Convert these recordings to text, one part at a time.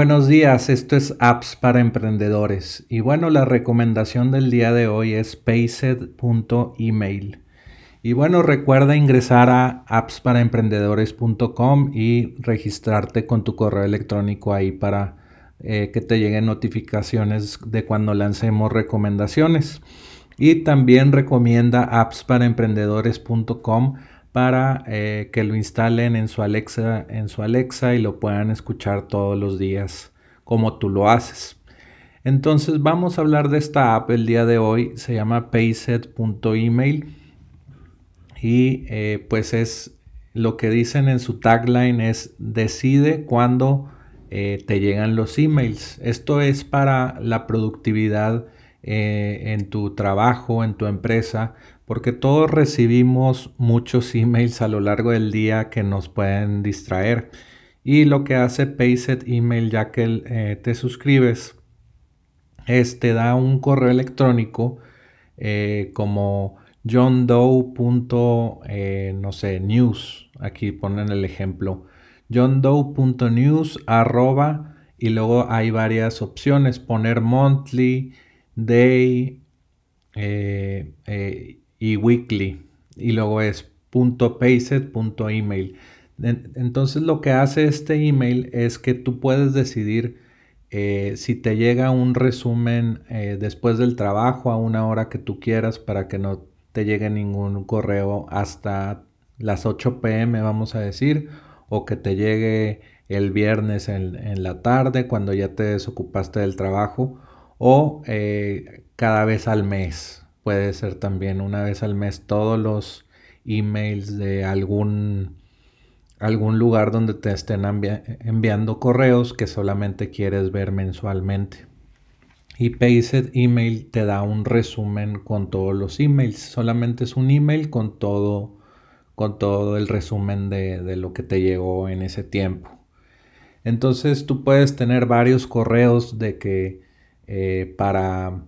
Buenos días, esto es Apps para Emprendedores. Y bueno, la recomendación del día de hoy es payset.email. Y bueno, recuerda ingresar a appsparaemprendedores.com y registrarte con tu correo electrónico ahí para eh, que te lleguen notificaciones de cuando lancemos recomendaciones. Y también recomienda appsparaemprendedores.com para eh, que lo instalen en su Alexa, en su Alexa y lo puedan escuchar todos los días como tú lo haces. Entonces vamos a hablar de esta app el día de hoy. Se llama payset.email y eh, pues es lo que dicen en su tagline es decide cuándo eh, te llegan los emails. Esto es para la productividad en tu trabajo, en tu empresa, porque todos recibimos muchos emails a lo largo del día que nos pueden distraer. Y lo que hace Payset Email, ya que eh, te suscribes, es te da un correo electrónico eh, como John eh, no sé, news. Aquí ponen el ejemplo. johndoe.news arroba y luego hay varias opciones. Poner monthly, day, y weekly y luego es .payset.email. Entonces lo que hace este email es que tú puedes decidir eh, si te llega un resumen eh, después del trabajo a una hora que tú quieras para que no te llegue ningún correo hasta las 8 pm vamos a decir o que te llegue el viernes en, la tarde cuando ya te desocupaste del trabajo o eh, cada vez al mes puede ser también una vez al mes todos los emails de algún, algún lugar donde te estén enviando correos que solamente quieres ver mensualmente. Y Payset Email te da un resumen con todos los emails. Solamente es un email con todo, con todo el resumen de, lo que te llegó en ese tiempo. Entonces tú puedes tener varios correos de que eh, para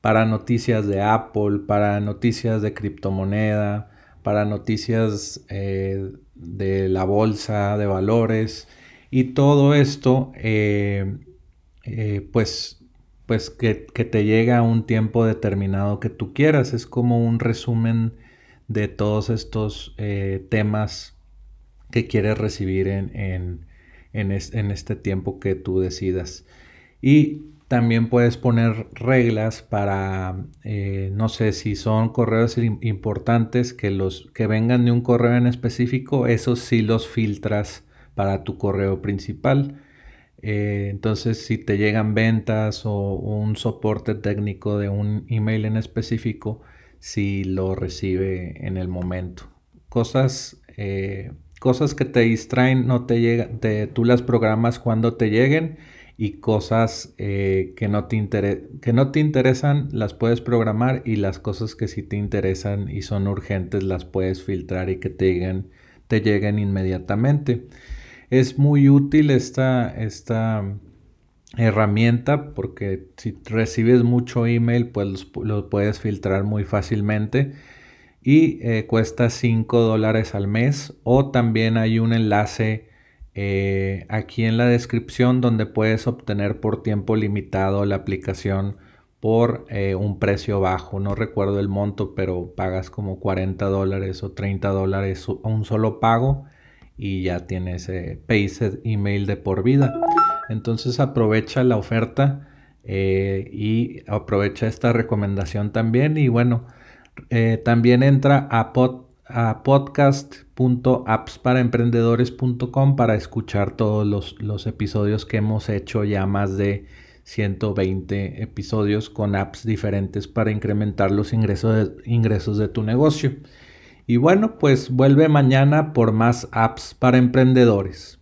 para noticias de Apple, para noticias de criptomoneda, para noticias eh, de la bolsa de valores y todo esto eh, pues, pues que, te llega a un tiempo determinado que tú quieras. Es como un resumen de todos estos temas que quieres recibir en, en, este tiempo que tú decidas. Y también puedes poner reglas para, eh, no sé, si son correos importantes que los que vengan de un correo en específico, esos sí los filtras para tu correo principal. Eh, entonces, si te llegan ventas o un soporte técnico de un email en específico, si lo recibe en el momento. Cosas, eh, cosas que te distraen, no te llegan, tú las programas cuando te lleguen y cosas eh, que, no te que no te interesan las puedes programar y las cosas que sí te interesan y son urgentes las puedes filtrar y que te lleguen, te lleguen inmediatamente. Es muy útil esta, esta herramienta porque si recibes mucho email pues lo puedes filtrar muy fácilmente y eh, cuesta 5 dólares al mes o también hay un enlace eh, aquí en la descripción donde puedes obtener por tiempo limitado la aplicación por eh, un precio bajo. No recuerdo el monto, pero pagas como 40 dólares o 30 dólares un solo pago y ya tienes eh, Payset email de por vida. Entonces aprovecha la oferta eh, y aprovecha esta recomendación también. Y bueno, también entra a pod a podcast.appsparaemprendedores.com para escuchar todos los, episodios que hemos hecho, ya más de 120 episodios con apps diferentes para incrementar los ingresos ingresos de tu negocio. Y bueno, pues vuelve mañana por más apps para emprendedores.